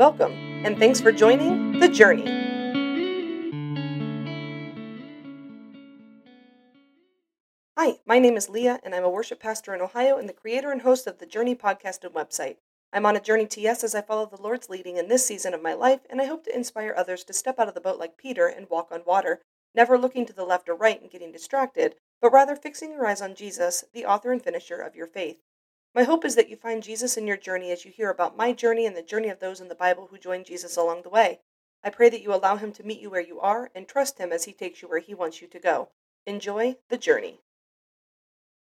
Welcome, and thanks for joining The Journey. Hi, my name is Leah, and I'm a worship pastor in Ohio and the creator and host of the Journey podcast and website. I'm on a journey to yes as I follow the Lord's leading in this season of my life, and I hope to inspire others to step out of the boat like Peter and walk on water, never looking to the left or right and getting distracted, but rather fixing your eyes on Jesus, the author and finisher of your faith. My hope is that you find Jesus in your journey as you hear about my journey and the journey of those in the Bible who joined Jesus along the way. I pray that you allow him to meet you where you are and trust him as he takes you where he wants you to go. Enjoy the journey.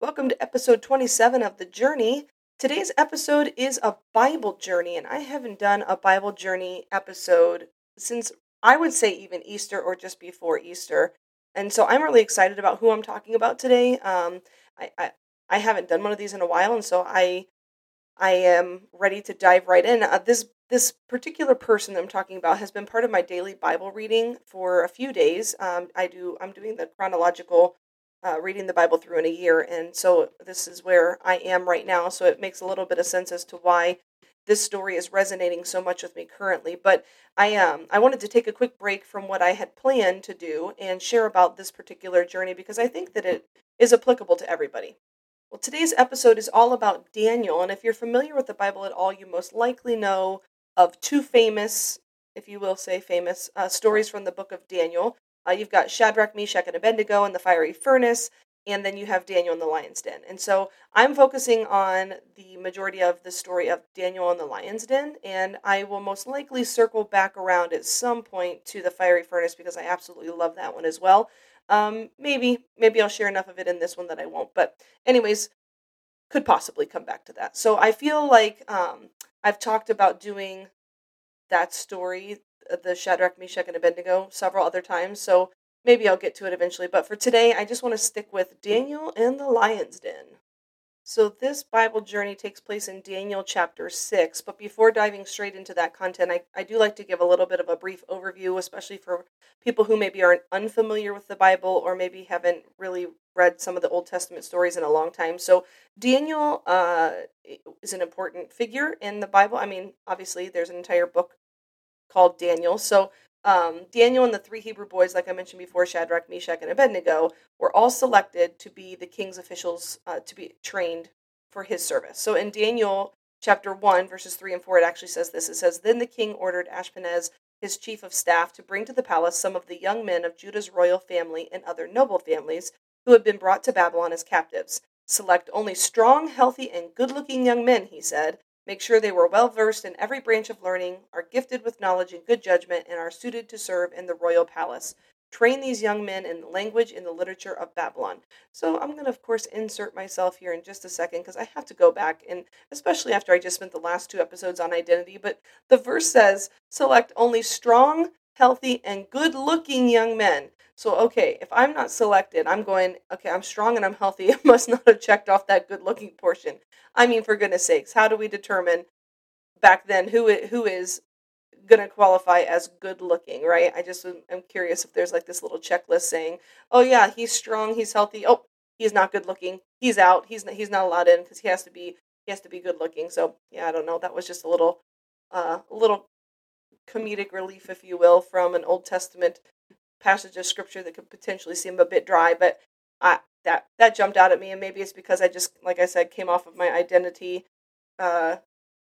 Welcome to episode 27 of The Journey. Today's episode is a Bible journey, and I haven't done a Bible journey episode since I would say even Easter or just before Easter. And so I'm really excited about who I'm talking about today. Um, I, I, I haven't done one of these in a while, and so I I am ready to dive right in. Uh, this this particular person that I'm talking about has been part of my daily Bible reading for a few days. Um, I do I'm doing the chronological uh, reading the Bible through in a year, and so this is where I am right now. So it makes a little bit of sense as to why this story is resonating so much with me currently. But I um I wanted to take a quick break from what I had planned to do and share about this particular journey because I think that it is applicable to everybody. Well, today's episode is all about Daniel, and if you're familiar with the Bible at all, you most likely know of two famous, if you will say famous, uh, stories from the book of Daniel. Uh, you've got Shadrach, Meshach, and Abednego in the fiery furnace, and then you have Daniel in the lion's den. And so I'm focusing on the majority of the story of Daniel in the lion's den, and I will most likely circle back around at some point to the fiery furnace because I absolutely love that one as well. Um, maybe maybe I'll share enough of it in this one that I won't. But anyways, could possibly come back to that. So I feel like um, I've talked about doing that story, uh, the Shadrach, Meshach, and Abednego, several other times. So maybe I'll get to it eventually. But for today, I just want to stick with Daniel and the lion's den. So, this Bible journey takes place in Daniel chapter 6. But before diving straight into that content, I, I do like to give a little bit of a brief overview, especially for people who maybe aren't unfamiliar with the Bible or maybe haven't really read some of the Old Testament stories in a long time. So, Daniel uh, is an important figure in the Bible. I mean, obviously, there's an entire book called Daniel. So, um, Daniel and the three Hebrew boys, like I mentioned before, Shadrach, Meshach, and Abednego, were all selected to be the king's officials uh, to be trained for his service. So in Daniel chapter 1, verses 3 and 4, it actually says this It says, Then the king ordered Ashpenaz, his chief of staff, to bring to the palace some of the young men of Judah's royal family and other noble families who had been brought to Babylon as captives. Select only strong, healthy, and good looking young men, he said, Make sure they were well versed in every branch of learning, are gifted with knowledge and good judgment, and are suited to serve in the royal palace. Train these young men in the language and the literature of Babylon. So I'm going to, of course, insert myself here in just a second because I have to go back, and especially after I just spent the last two episodes on identity. But the verse says, select only strong, healthy, and good looking young men. So, okay, if I'm not selected, I'm going, okay, I'm strong and I'm healthy. I must not have checked off that good looking portion. I mean, for goodness sakes, how do we determine back then who who is going to qualify as good looking, right? I just am curious if there's like this little checklist saying, "Oh yeah, he's strong, he's healthy. Oh, he's not good looking. He's out. He's not, he's not allowed in because he has to be he has to be good looking." So, yeah, I don't know. That was just a little uh little comedic relief if you will from an Old Testament passage of scripture that could potentially seem a bit dry, but I that that jumped out at me, and maybe it's because I just, like I said, came off of my identity uh,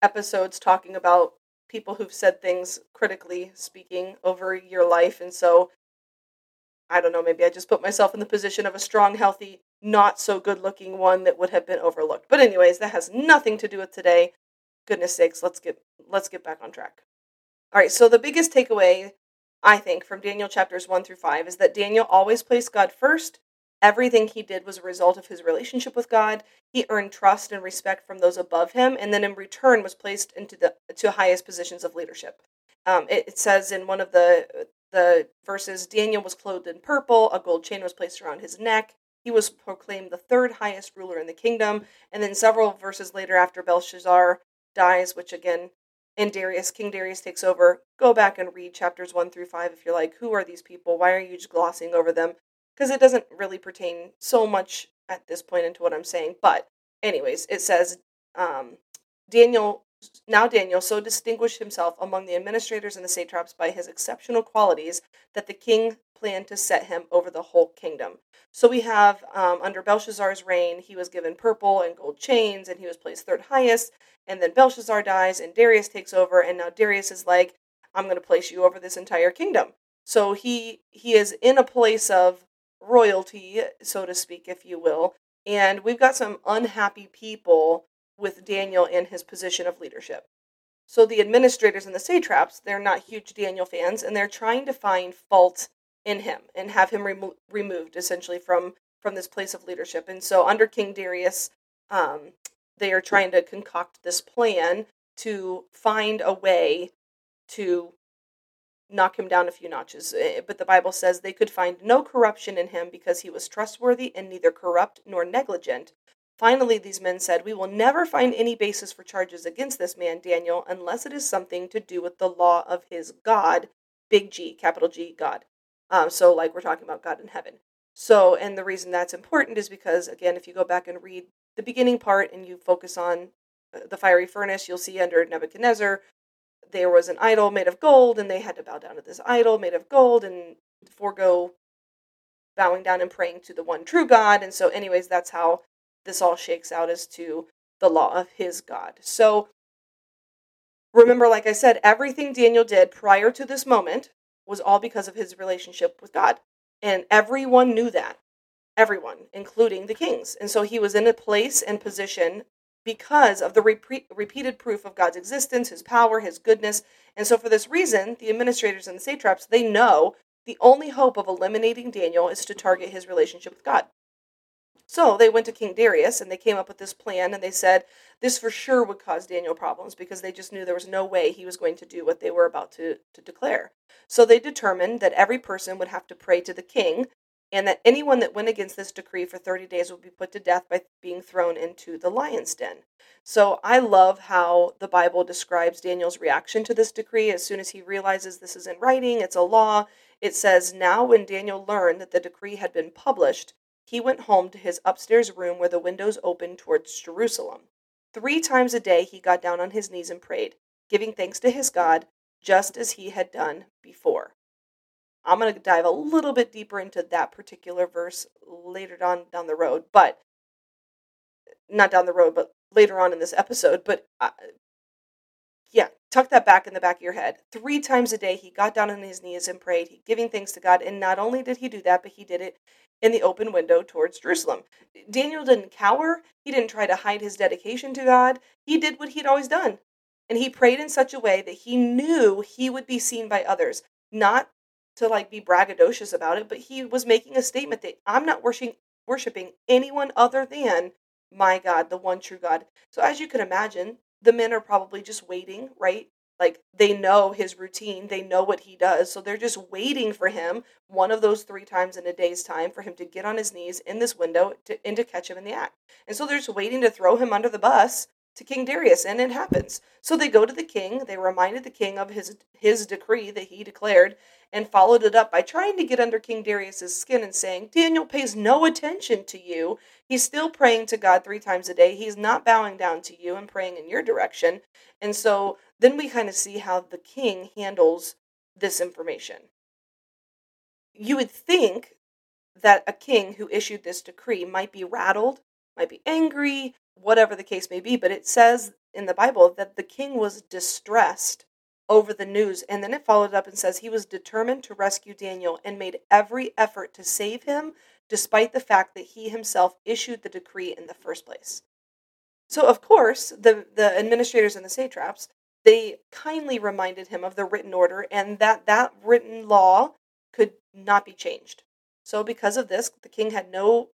episodes talking about people who've said things critically speaking over your life, and so I don't know. Maybe I just put myself in the position of a strong, healthy, not so good looking one that would have been overlooked. But anyways, that has nothing to do with today. Goodness sakes, let's get let's get back on track. All right, so the biggest takeaway I think, from Daniel chapters 1 through 5 is that Daniel always placed God first. Everything he did was a result of his relationship with God. He earned trust and respect from those above him, and then in return was placed into the to highest positions of leadership. Um, it, it says in one of the the verses, Daniel was clothed in purple, a gold chain was placed around his neck. He was proclaimed the third highest ruler in the kingdom. And then several verses later, after Belshazzar dies, which again and Darius, King Darius takes over. Go back and read chapters 1 through 5 if you're like, who are these people? Why are you just glossing over them? Because it doesn't really pertain so much at this point into what I'm saying. But, anyways, it says um, Daniel Now Daniel so distinguished himself among the administrators and the satraps by his exceptional qualities that the king planned to set him over the whole kingdom. So we have um, under Belshazzar's reign, he was given purple and gold chains, and he was placed third highest. And then Belshazzar dies, and Darius takes over, and now Darius is like, "I'm going to place you over this entire kingdom." So he he is in a place of royalty, so to speak, if you will. And we've got some unhappy people with Daniel in his position of leadership. So the administrators and the satraps, they're not huge Daniel fans, and they're trying to find fault in him and have him remo- removed essentially from from this place of leadership. And so under King Darius, um, they are trying to concoct this plan to find a way to knock him down a few notches. Eh, but the Bible says they could find no corruption in him because he was trustworthy and neither corrupt nor negligent. Finally, these men said, We will never find any basis for charges against this man, Daniel, unless it is something to do with the law of his God, big G, capital G, God. Um, so, like we're talking about God in heaven. So, and the reason that's important is because, again, if you go back and read the beginning part and you focus on uh, the fiery furnace, you'll see under Nebuchadnezzar, there was an idol made of gold, and they had to bow down to this idol made of gold and forego bowing down and praying to the one true God. And so, anyways, that's how this all shakes out as to the law of his God. So, remember, like I said, everything Daniel did prior to this moment was all because of his relationship with God. And everyone knew that. Everyone, including the kings. And so he was in a place and position because of the repeat, repeated proof of God's existence, his power, his goodness. And so, for this reason, the administrators and the satraps, they know the only hope of eliminating Daniel is to target his relationship with God. So they went to King Darius and they came up with this plan and they said this for sure would cause Daniel problems because they just knew there was no way he was going to do what they were about to, to declare. So they determined that every person would have to pray to the king and that anyone that went against this decree for 30 days would be put to death by being thrown into the lion's den. So I love how the Bible describes Daniel's reaction to this decree as soon as he realizes this is in writing, it's a law. It says, Now when Daniel learned that the decree had been published, he went home to his upstairs room where the windows opened towards Jerusalem. Three times a day he got down on his knees and prayed, giving thanks to his God, just as he had done before. I'm going to dive a little bit deeper into that particular verse later on down the road, but not down the road, but later on in this episode. But uh, yeah, tuck that back in the back of your head. Three times a day, he got down on his knees and prayed, giving thanks to God. And not only did he do that, but he did it in the open window towards Jerusalem. Daniel didn't cower, he didn't try to hide his dedication to God. He did what he'd always done. And he prayed in such a way that he knew he would be seen by others, not to like be braggadocious about it, but he was making a statement that I'm not worshiping worshiping anyone other than my God, the one true God. So as you can imagine, the men are probably just waiting, right? Like they know his routine, they know what he does. So they're just waiting for him one of those three times in a day's time for him to get on his knees in this window to, and to catch him in the act. And so they're just waiting to throw him under the bus to King Darius, and it happens. So they go to the king, they reminded the king of his his decree that he declared, and followed it up by trying to get under King Darius's skin and saying, Daniel pays no attention to you. He's still praying to God three times a day. He's not bowing down to you and praying in your direction. And so then we kind of see how the king handles this information. You would think that a king who issued this decree might be rattled, might be angry, whatever the case may be, but it says in the Bible that the king was distressed over the news. And then it followed up and says he was determined to rescue Daniel and made every effort to save him, despite the fact that he himself issued the decree in the first place. So, of course, the, the administrators and the satraps, they kindly reminded him of the written order and that that written law could not be changed. So, because of this, the king had no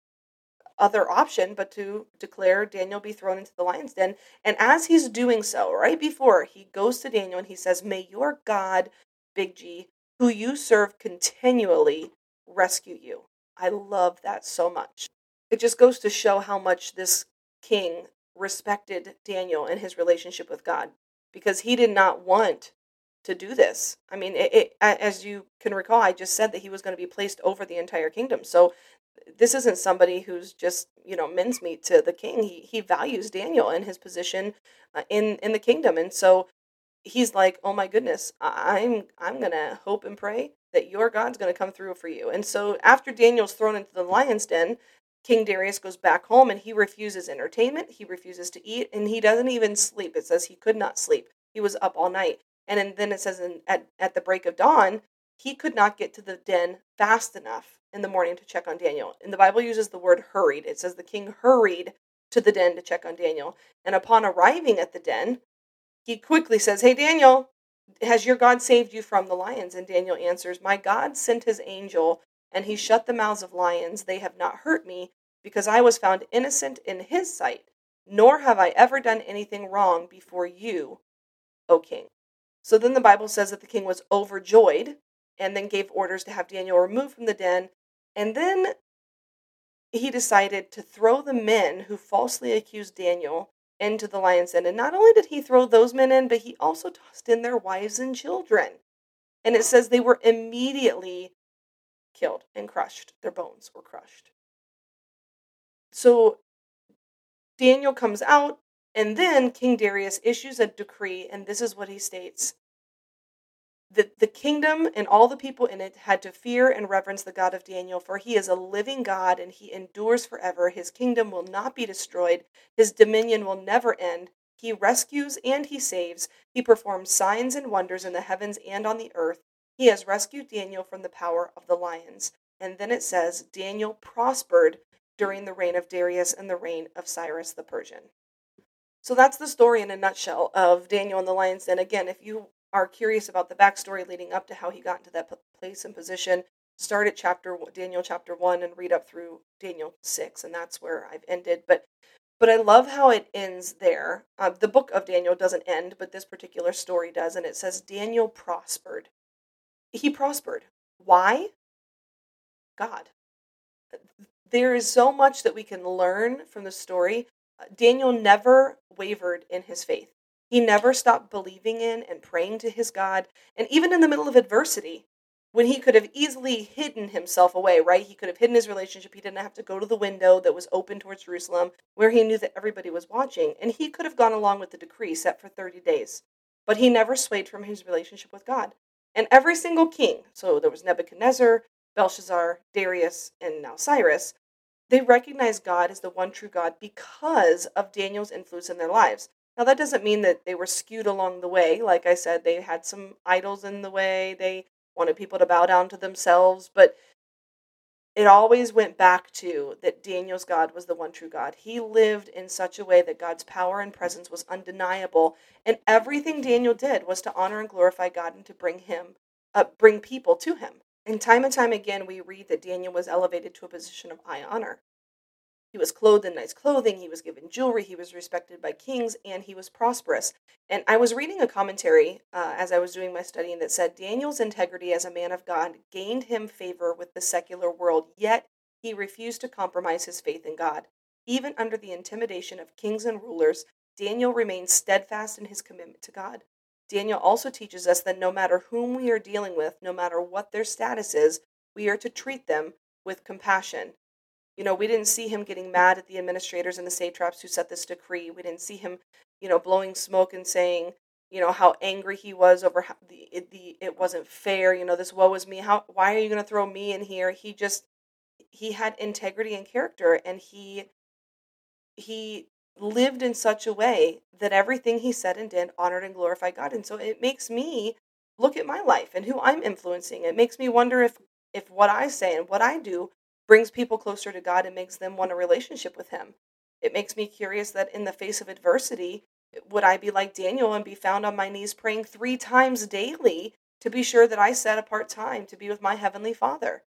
other option but to declare Daniel be thrown into the lion's den. And as he's doing so, right before he goes to Daniel and he says, May your God, Big G, who you serve continually, rescue you. I love that so much. It just goes to show how much this king respected Daniel and his relationship with God because he did not want to do this. I mean, it, it, as you can recall, I just said that he was going to be placed over the entire kingdom. So this isn't somebody who's just you know mincemeat to the king. He he values Daniel and his position uh, in in the kingdom, and so he's like, oh my goodness, I'm I'm gonna hope and pray that your God's gonna come through for you. And so after Daniel's thrown into the lion's den, King Darius goes back home and he refuses entertainment. He refuses to eat, and he doesn't even sleep. It says he could not sleep. He was up all night. And then it says in, at, at the break of dawn, he could not get to the den fast enough in the morning to check on Daniel. And the Bible uses the word hurried. It says the king hurried to the den to check on Daniel. And upon arriving at the den, he quickly says, Hey, Daniel, has your God saved you from the lions? And Daniel answers, My God sent his angel, and he shut the mouths of lions. They have not hurt me, because I was found innocent in his sight, nor have I ever done anything wrong before you, O king. So then the Bible says that the king was overjoyed and then gave orders to have Daniel removed from the den. And then he decided to throw the men who falsely accused Daniel into the lion's den. And not only did he throw those men in, but he also tossed in their wives and children. And it says they were immediately killed and crushed. Their bones were crushed. So Daniel comes out and then King Darius issues a decree, and this is what he states that the kingdom and all the people in it had to fear and reverence the God of Daniel, for he is a living God and he endures forever. His kingdom will not be destroyed, his dominion will never end. He rescues and he saves. He performs signs and wonders in the heavens and on the earth. He has rescued Daniel from the power of the lions. And then it says, Daniel prospered during the reign of Darius and the reign of Cyrus the Persian. So that's the story in a nutshell of Daniel and the Lion's Den. Again, if you are curious about the backstory leading up to how he got into that place and position, start at chapter Daniel chapter one and read up through Daniel six, and that's where I've ended. But but I love how it ends there. Uh, the book of Daniel doesn't end, but this particular story does, and it says Daniel prospered. He prospered. Why? God. There is so much that we can learn from the story uh, Daniel never wavered in his faith. He never stopped believing in and praying to his God. And even in the middle of adversity, when he could have easily hidden himself away, right? He could have hidden his relationship. He didn't have to go to the window that was open towards Jerusalem where he knew that everybody was watching. And he could have gone along with the decree set for 30 days. But he never swayed from his relationship with God. And every single king, so there was Nebuchadnezzar, Belshazzar, Darius, and now Cyrus, they recognized God as the one true God because of Daniel's influence in their lives. Now, that doesn't mean that they were skewed along the way. Like I said, they had some idols in the way, they wanted people to bow down to themselves, but it always went back to that Daniel's God was the one true God. He lived in such a way that God's power and presence was undeniable, and everything Daniel did was to honor and glorify God and to bring him, uh, bring people to him. And time and time again, we read that Daniel was elevated to a position of high honor. He was clothed in nice clothing, he was given jewelry, he was respected by kings, and he was prosperous. And I was reading a commentary uh, as I was doing my studying that said Daniel's integrity as a man of God gained him favor with the secular world, yet he refused to compromise his faith in God. Even under the intimidation of kings and rulers, Daniel remained steadfast in his commitment to God. Daniel also teaches us that no matter whom we are dealing with, no matter what their status is, we are to treat them with compassion. You know, we didn't see him getting mad at the administrators and the satraps who set this decree. We didn't see him, you know, blowing smoke and saying, you know, how angry he was over how the it, the it wasn't fair. You know, this woe is me. How why are you going to throw me in here? He just he had integrity and character, and he he lived in such a way that everything he said and did honored and glorified God. And so it makes me look at my life and who I'm influencing. It makes me wonder if if what I say and what I do brings people closer to God and makes them want a relationship with him. It makes me curious that in the face of adversity, would I be like Daniel and be found on my knees praying 3 times daily to be sure that I set apart time to be with my heavenly Father?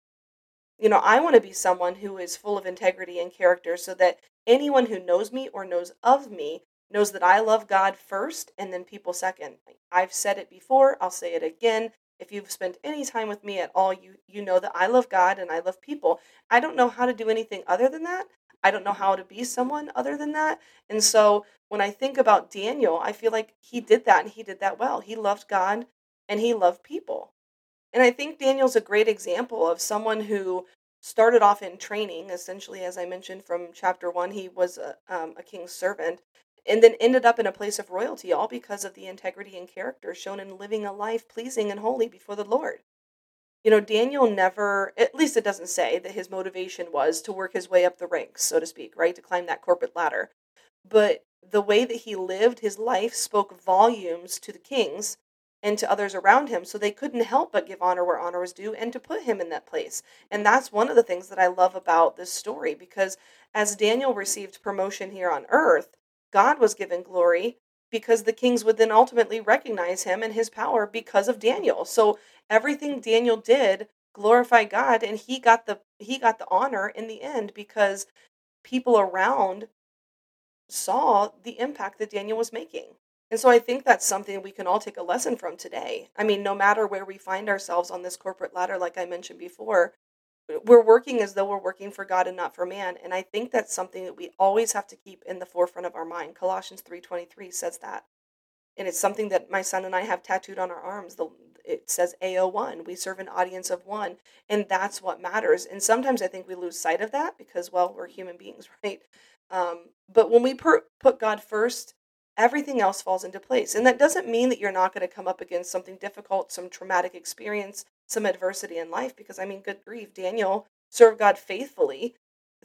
You know, I want to be someone who is full of integrity and character so that anyone who knows me or knows of me knows that I love God first and then people second. I've said it before, I'll say it again. If you've spent any time with me at all, you you know that I love God and I love people. I don't know how to do anything other than that. I don't know how to be someone other than that. And so when I think about Daniel, I feel like he did that and he did that well. He loved God and he loved people. And I think Daniel's a great example of someone who started off in training, essentially, as I mentioned from chapter one, he was a, um, a king's servant, and then ended up in a place of royalty, all because of the integrity and character shown in living a life pleasing and holy before the Lord. You know, Daniel never, at least it doesn't say that his motivation was to work his way up the ranks, so to speak, right? To climb that corporate ladder. But the way that he lived his life spoke volumes to the kings and to others around him. So they couldn't help but give honor where honor was due and to put him in that place. And that's one of the things that I love about this story because as Daniel received promotion here on earth, God was given glory because the kings would then ultimately recognize him and his power because of Daniel. So everything Daniel did glorified God and he got the he got the honor in the end because people around saw the impact that Daniel was making. And so I think that's something we can all take a lesson from today. I mean, no matter where we find ourselves on this corporate ladder, like I mentioned before, we're working as though we're working for God and not for man. And I think that's something that we always have to keep in the forefront of our mind. Colossians 3:23 says that. And it's something that my son and I have tattooed on our arms. The, it says AO1. We serve an audience of one. And that's what matters. And sometimes I think we lose sight of that because, well, we're human beings, right? Um, but when we per- put God first, everything else falls into place. And that doesn't mean that you're not going to come up against something difficult, some traumatic experience, some adversity in life. Because, I mean, good grief, Daniel served God faithfully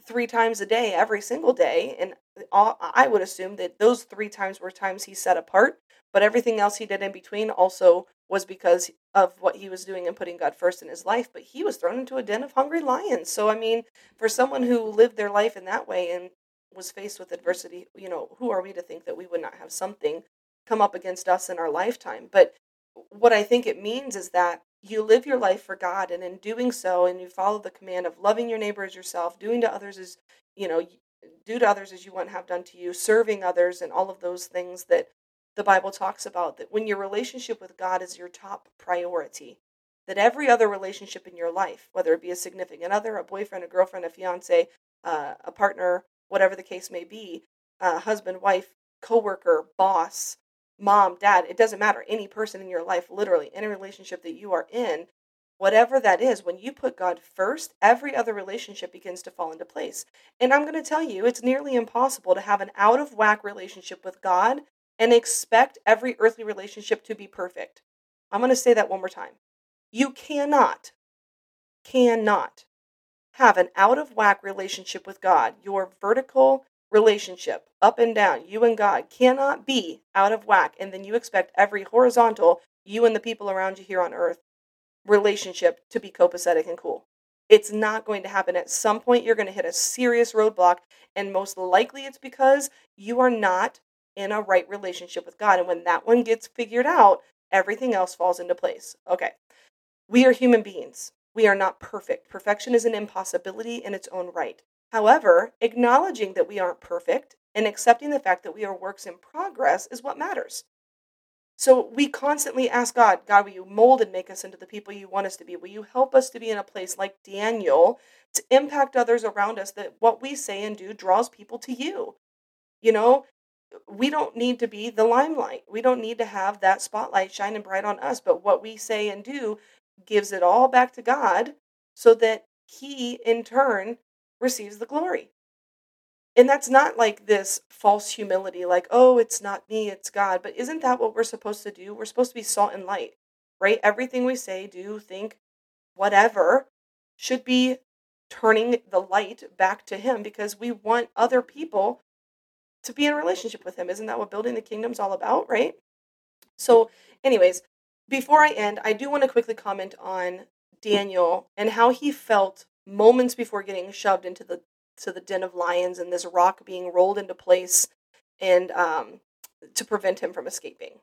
three times a day, every single day. And all, I would assume that those three times were times he set apart, but everything else he did in between also was because of what he was doing and putting God first in his life. But he was thrown into a den of hungry lions. So, I mean, for someone who lived their life in that way and was faced with adversity, you know, who are we to think that we would not have something come up against us in our lifetime? But what I think it means is that you live your life for God, and in doing so, and you follow the command of loving your neighbor as yourself, doing to others as, you know, do to others as you want have done to you, serving others, and all of those things that the Bible talks about. That when your relationship with God is your top priority, that every other relationship in your life, whether it be a significant other, a boyfriend, a girlfriend, a fiance, uh, a partner, whatever the case may be, uh, husband, wife, coworker, boss, mom, dad, it doesn't matter. Any person in your life, literally, any relationship that you are in, whatever that is, when you put God first, every other relationship begins to fall into place. And I'm going to tell you, it's nearly impossible to have an out of whack relationship with God and expect every earthly relationship to be perfect. I'm going to say that one more time. You cannot, cannot have an out of whack relationship with God, your vertical relationship, up and down, you and God, cannot be out of whack. And then you expect every horizontal, you and the people around you here on earth, relationship to be copacetic and cool. It's not going to happen. At some point, you're going to hit a serious roadblock. And most likely, it's because you are not in a right relationship with God. And when that one gets figured out, everything else falls into place. Okay. We are human beings. We are not perfect. Perfection is an impossibility in its own right. However, acknowledging that we aren't perfect and accepting the fact that we are works in progress is what matters. So we constantly ask God, God, will you mold and make us into the people you want us to be? Will you help us to be in a place like Daniel to impact others around us that what we say and do draws people to you? You know, we don't need to be the limelight. We don't need to have that spotlight shining bright on us, but what we say and do gives it all back to God so that he in turn receives the glory. And that's not like this false humility, like, oh, it's not me, it's God. But isn't that what we're supposed to do? We're supposed to be salt and light, right? Everything we say, do, think, whatever should be turning the light back to Him because we want other people to be in relationship with Him. Isn't that what building the kingdom's all about, right? So, anyways, before I end, I do want to quickly comment on Daniel and how he felt moments before getting shoved into the to the den of lions and this rock being rolled into place and um, to prevent him from escaping.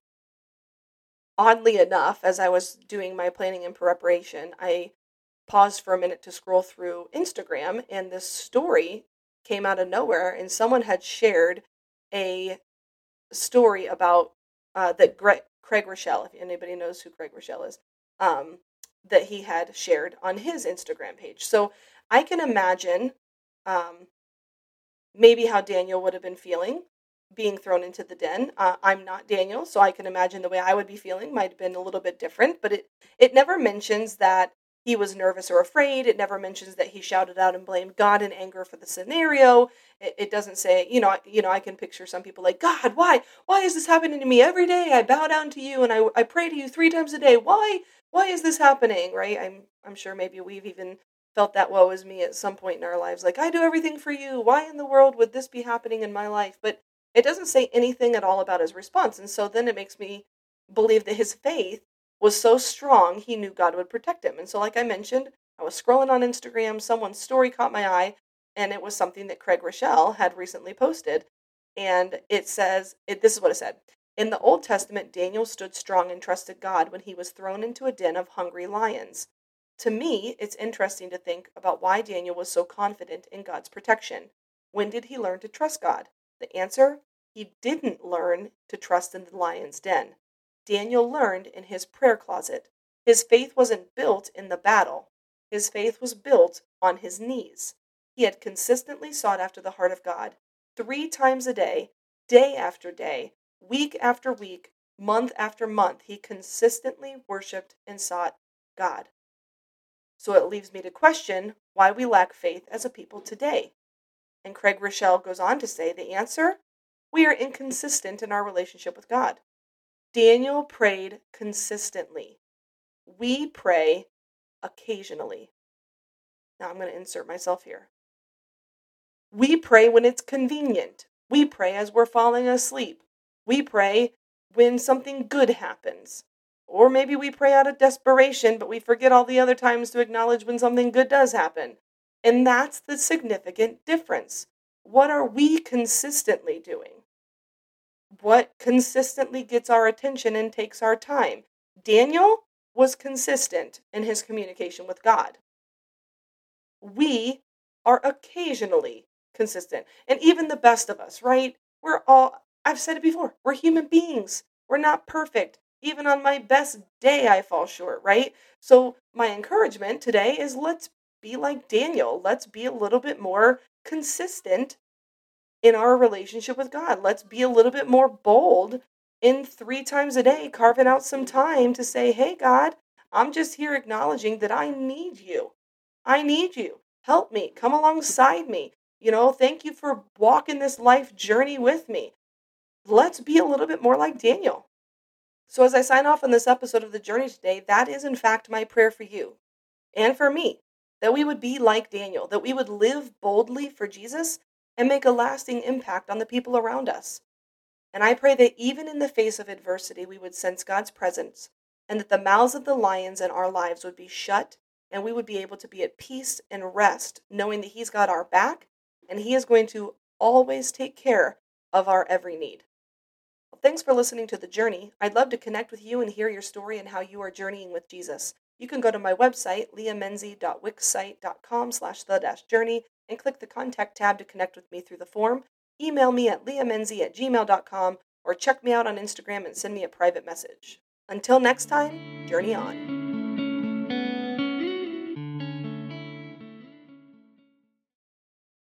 Oddly enough, as I was doing my planning and preparation, I paused for a minute to scroll through Instagram, and this story came out of nowhere, and someone had shared a story about uh, that Gre- Craig Groeschel, if anybody knows who Craig Groeschel is, um, that he had shared on his Instagram page. So I can imagine um, maybe how Daniel would have been feeling being thrown into the den. Uh, I'm not Daniel, so I can imagine the way I would be feeling might have been a little bit different. But it it never mentions that he was nervous or afraid. It never mentions that he shouted out and blamed God in anger for the scenario. It, it doesn't say, you know, you know, I can picture some people like, God, why, why is this happening to me every day? I bow down to you and I, I pray to you three times a day. Why, why is this happening? Right? I'm, I'm sure maybe we've even felt that woe is me at some point in our lives. Like, I do everything for you. Why in the world would this be happening in my life? But it doesn't say anything at all about his response. And so then it makes me believe that his faith was so strong he knew God would protect him. And so, like I mentioned, I was scrolling on Instagram, someone's story caught my eye, and it was something that Craig Groeschel had recently posted. And it says, it, this is what it said. In the Old Testament, Daniel stood strong and trusted God when he was thrown into a den of hungry lions. To me, it's interesting to think about why Daniel was so confident in God's protection. When did he learn to trust God? The answer he didn't learn to trust in the lion's den. Daniel learned in his prayer closet. His faith wasn't built in the battle, his faith was built on his knees. He had consistently sought after the heart of God three times a day, day after day, week after week, month after month. He consistently worshiped and sought God. So it leaves me to question why we lack faith as a people today. And Craig Groeschel goes on to say the answer we are inconsistent in our relationship with God. Daniel prayed consistently. We pray occasionally. Now I'm going to insert myself here. We pray when it's convenient. We pray as we're falling asleep. We pray when something good happens. Or maybe we pray out of desperation, but we forget all the other times to acknowledge when something good does happen. And that's the significant difference. What are we consistently doing? what consistently gets our attention and takes our time. Daniel was consistent in his communication with God. We are occasionally consistent. And even the best of us, right? We're all, I've said it before, we're human beings. We're not perfect. Even on my best day, I fall short, right? So, my encouragement today is let's be like Daniel. Let's be a little bit more consistent in our relationship with God. Let's be a little bit more bold in three times a day, carving out some time to say, Hey, God, I'm just here acknowledging that I need you. I need you. Help me. Come alongside me. You know, thank you for walking this life journey with me. Let's be a little bit more like Daniel. So, as I sign off on this episode of The Journey today, that is in fact my prayer for you and for me that we would be like Daniel, that we would live boldly for Jesus and make a lasting impact on the people around us. And I pray that even in the face of adversity, we would sense God's presence and that the mouths of the lions in our lives would be shut and we would be able to be at peace and rest, knowing that He's got our back and He is going to always take care of our every need. Well, thanks for listening to The Journey. I'd love to connect with you and hear your story and how you are journeying with Jesus. You can go to my website, leahmenzie.wixsite.com slash the-journey and click the contact tab to connect with me through the form. Email me at leahmenzie at gmail.com or check me out on Instagram and send me a private message. Until next time, journey on.